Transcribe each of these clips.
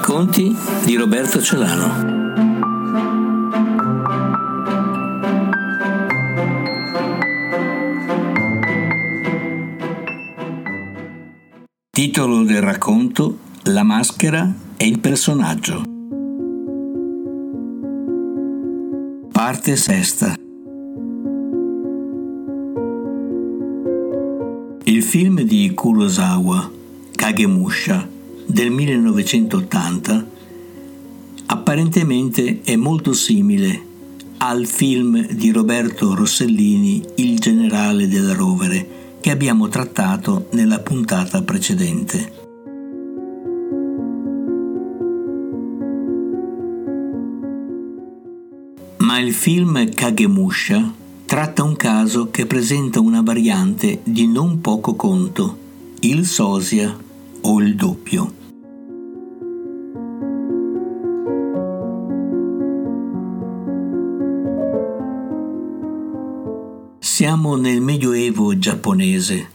Racconti di Roberto Celano. Titolo del racconto La maschera e il personaggio. Parte sesta. Il film di Kurosawa, Kagemusha, del 1980, apparentemente è molto simile al film di Roberto Rossellini Il generale della rovere che abbiamo trattato nella puntata precedente. Ma il film Kagemusha tratta un caso che presenta una variante di non poco conto, il sosia o il doppio. Siamo nel Medioevo giapponese,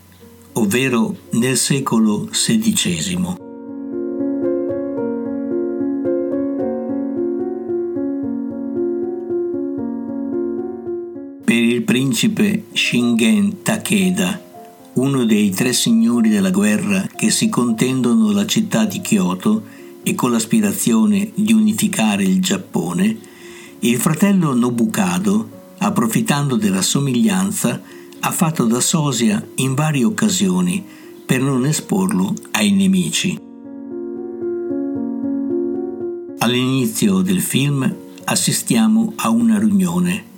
ovvero nel secolo XVI. Per il principe Shingen Takeda, uno dei tre signori della guerra che si contendono la città di Kyoto e con l'aspirazione di unificare il Giappone, il fratello Nobukado approfittando della somiglianza, ha fatto da sosia in varie occasioni per non esporlo ai nemici. All'inizio del film assistiamo a una riunione.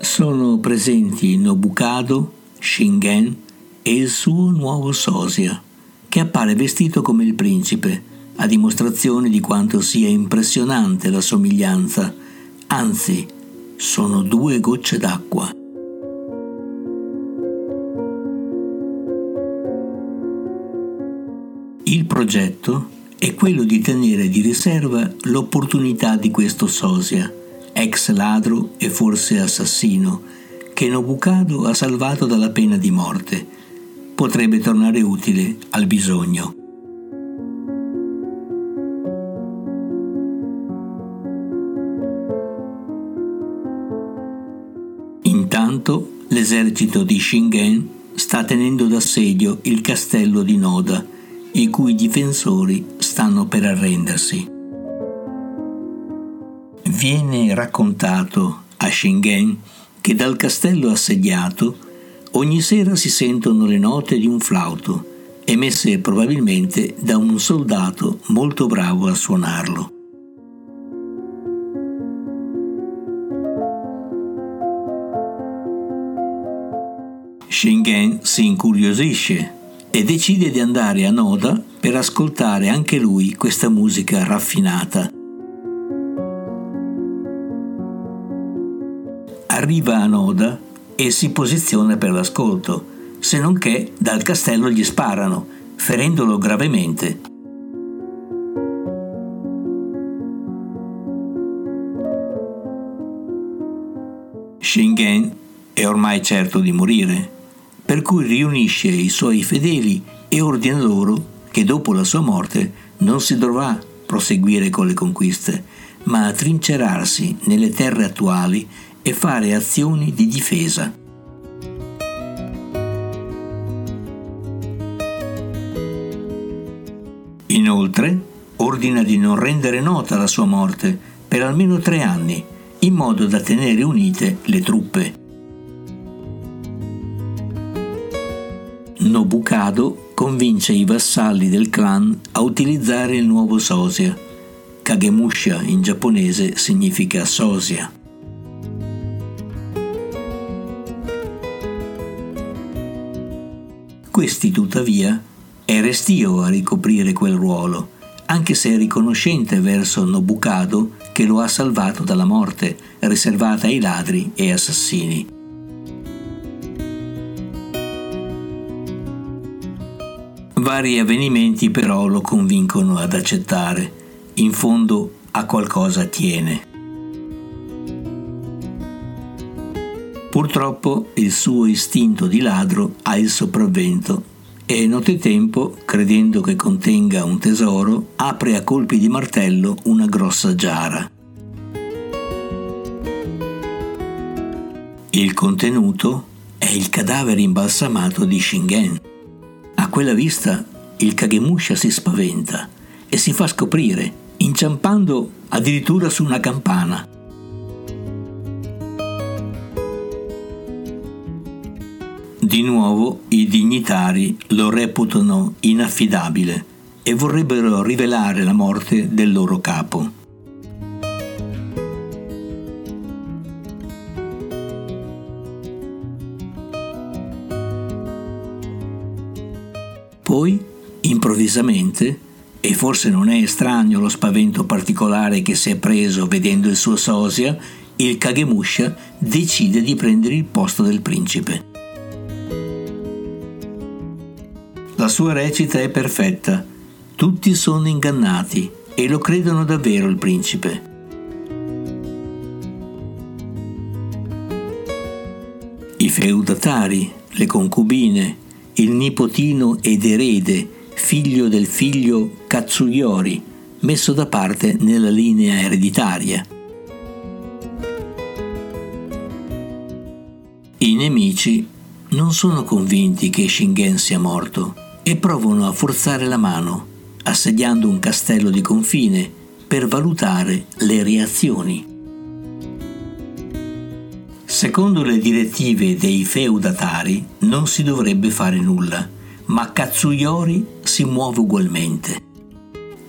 Sono presenti Nobukado, Shingen e il suo nuovo sosia, che appare vestito come il principe, a dimostrazione di quanto sia impressionante la somiglianza, anzi sono due gocce d'acqua. Il progetto è quello di tenere di riserva l'opportunità di questo sosia, ex ladro e forse assassino, che Nobukado ha salvato dalla pena di morte. Potrebbe tornare utile al bisogno. L'esercito di Shingen sta tenendo d'assedio il castello di Noda, i cui difensori stanno per arrendersi. Viene raccontato a Shingen che dal castello assediato ogni sera si sentono le note di un flauto, emesse probabilmente da un soldato molto bravo a suonarlo. Shingen si incuriosisce e decide di andare a Noda per ascoltare anche lui questa musica raffinata. Arriva a Noda e si posiziona per l'ascolto, se non che dal castello gli sparano, ferendolo gravemente. Shingen è ormai certo di morire per cui riunisce i suoi fedeli e ordina loro che dopo la sua morte non si dovrà proseguire con le conquiste, ma trincerarsi nelle terre attuali e fare azioni di difesa. Inoltre, ordina di non rendere nota la sua morte per almeno tre anni, in modo da tenere unite le truppe. Nobukado convince i vassalli del clan a utilizzare il nuovo sosia. Kagemusha in giapponese significa sosia. Questi tuttavia è restio a ricoprire quel ruolo, anche se è riconoscente verso Nobukado che lo ha salvato dalla morte, riservata ai ladri e assassini. Vari avvenimenti però lo convincono ad accettare. In fondo a qualcosa tiene. Purtroppo il suo istinto di ladro ha il sopravvento e nottetempo, credendo che contenga un tesoro, apre a colpi di martello una grossa giara. Il contenuto è il cadavere imbalsamato di Shingen. Quella vista il Kagemusha si spaventa e si fa scoprire, inciampando addirittura su una campana. Di nuovo i dignitari lo reputano inaffidabile e vorrebbero rivelare la morte del loro capo. Improvvisamente, e forse non è estraneo lo spavento particolare che si è preso vedendo il suo sosia, il Kagemusha decide di prendere il posto del principe. La sua recita è perfetta, tutti sono ingannati e lo credono davvero il principe. I feudatari, le concubine, il nipotino ed erede, figlio del figlio Katsuyori, messo da parte nella linea ereditaria. I nemici non sono convinti che Shingen sia morto e provano a forzare la mano, assediando un castello di confine per valutare le reazioni. Secondo le direttive dei feudatari non si dovrebbe fare nulla, ma Katsuyori si muove ugualmente.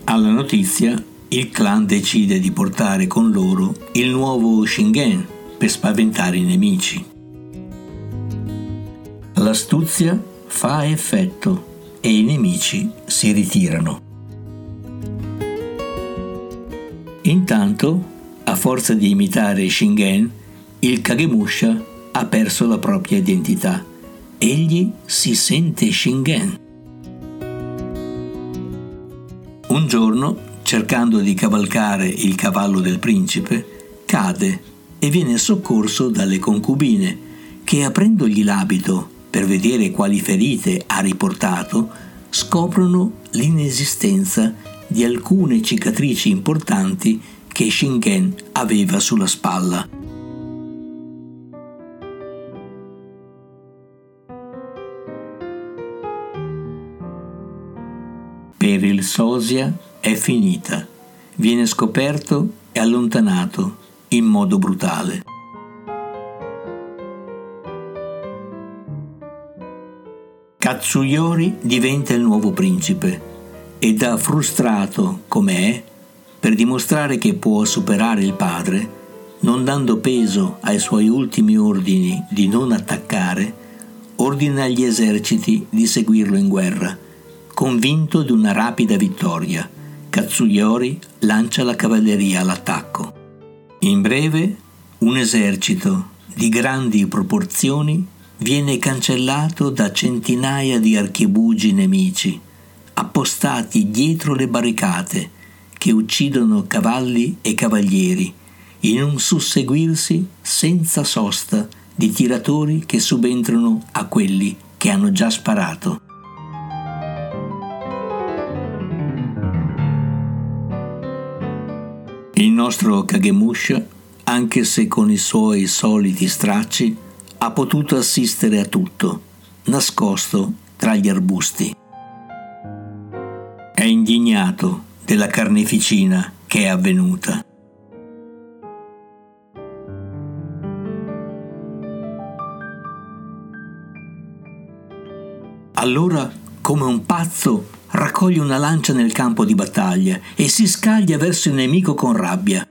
Alla notizia, il clan decide di portare con loro il nuovo Shingen per spaventare i nemici. L'astuzia fa effetto e i nemici si ritirano. Intanto, a forza di imitare Shingen, il Kagemusha ha perso la propria identità. Egli si sente Shingen. Un giorno, cercando di cavalcare il cavallo del principe, cade e viene soccorso dalle concubine, che aprendogli l'abito per vedere quali ferite ha riportato, scoprono l'inesistenza di alcune cicatrici importanti che Shingen aveva sulla spalla. Per il sosia è finita, viene scoperto e allontanato in modo brutale. Katsuyori diventa il nuovo principe e da frustrato come è, per dimostrare che può superare il padre, non dando peso ai suoi ultimi ordini di non attaccare, ordina agli eserciti di seguirlo in guerra Convinto di una rapida vittoria, Katsuyori lancia la cavalleria all'attacco. In breve, un esercito di grandi proporzioni viene cancellato da centinaia di archibugi nemici, appostati dietro le barricate, che uccidono cavalli e cavalieri, in un susseguirsi senza sosta di tiratori che subentrano a quelli che hanno già sparato. Il nostro Kagemusha, anche se con i suoi soliti stracci, ha potuto assistere a tutto, nascosto tra gli arbusti. È indignato della carneficina che è avvenuta. Allora, come un pazzo, raccoglie una lancia nel campo di battaglia e si scaglia verso il nemico con rabbia.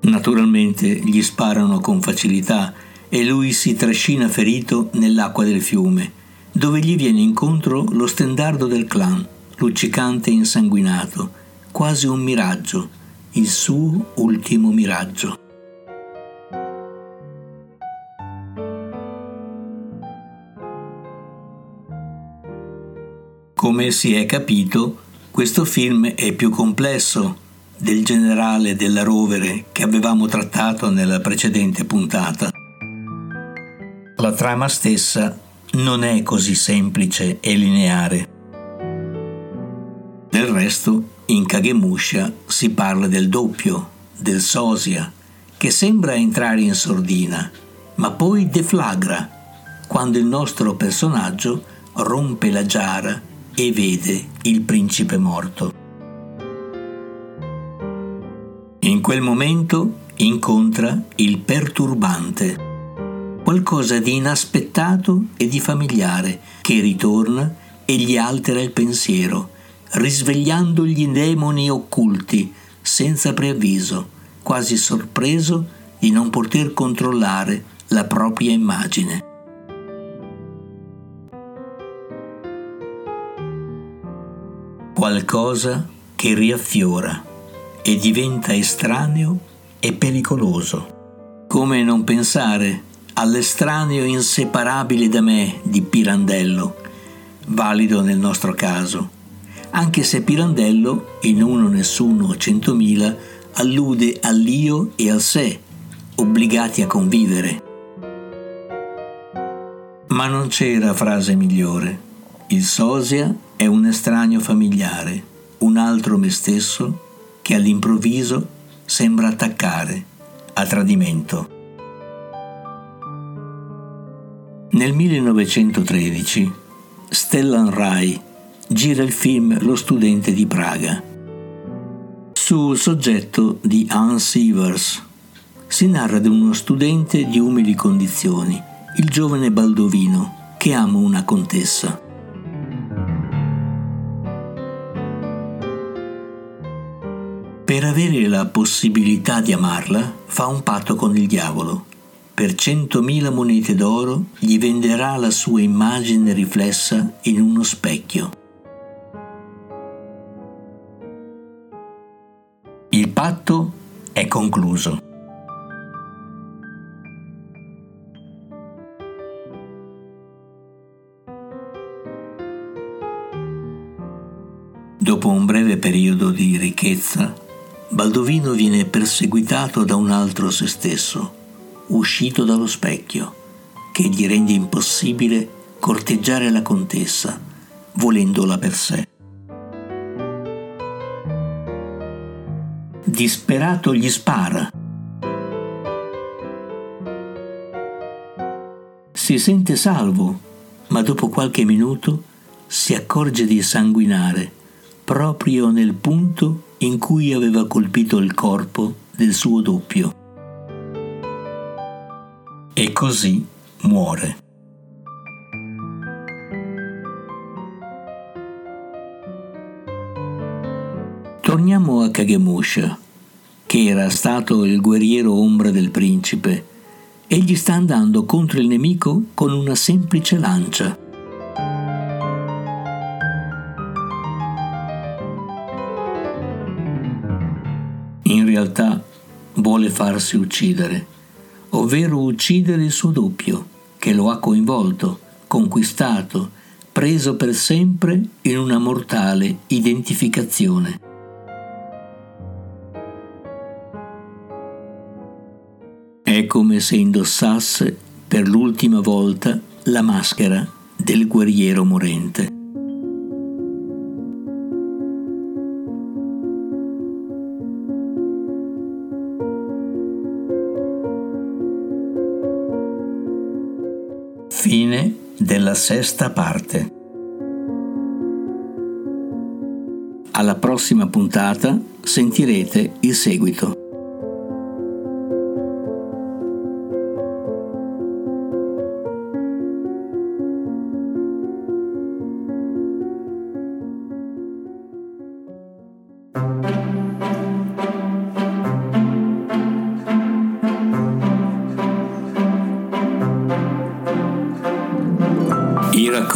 Naturalmente gli sparano con facilità e lui si trascina ferito nell'acqua del fiume, dove gli viene incontro lo stendardo del clan, luccicante e insanguinato, quasi un miraggio, il suo ultimo miraggio. Come si è capito, questo film è più complesso del generale della rovere che avevamo trattato nella precedente puntata. la trama stessa non è così semplice e lineare. Del resto, in Kagemusha si parla del doppio, del sosia, che sembra entrare in sordina, ma poi deflagra quando il nostro personaggio rompe la giara e vede il principe morto. In quel momento incontra il perturbante qualcosa di inaspettato e di familiare che ritorna e gli altera il pensiero, risvegliando gli demoni occulti senza preavviso, quasi sorpreso di non poter controllare la propria immagine. Qualcosa che riaffiora e diventa estraneo e pericoloso. Come non pensare all'estraneo inseparabile da me di Pirandello, valido nel nostro caso, anche se Pirandello, in uno nessuno centomila, allude all'io e al sé, obbligati a convivere. Ma non c'era frase migliore. Il sosia è un estraneo familiare, un altro me stesso che all'improvviso sembra attaccare a tradimento. Nel 1913 Stellan Rai gira il film Lo studente di Praga. Sul soggetto di Hans Ivers si narra di uno studente di umili condizioni, il giovane Baldovino, che ama una contessa. Avere la possibilità di amarla, fa un patto con il diavolo per centomila monete d'oro gli venderà la sua immagine riflessa in uno specchio. Il patto è concluso. Dopo un breve periodo di ricchezza, Baldovino viene perseguitato da un altro se stesso uscito dallo specchio, che gli rende impossibile corteggiare la contessa, volendola per sé. Disperato gli spara. Si sente salvo, ma dopo qualche minuto si accorge di sanguinare proprio nel punto in cui aveva colpito il corpo del suo doppio e così muore. Torniamo a Kagemusha, che era stato il guerriero ombra del principe. Egli sta andando contro il nemico con una semplice lancia. In realtà vuole farsi uccidere ovvero uccidere il suo doppio, che lo ha coinvolto, conquistato, preso per sempre in una mortale identificazione. È come se indossasse per l'ultima volta la maschera del guerriero morente. Fine della sesta parte. Alla prossima puntata sentirete il seguito.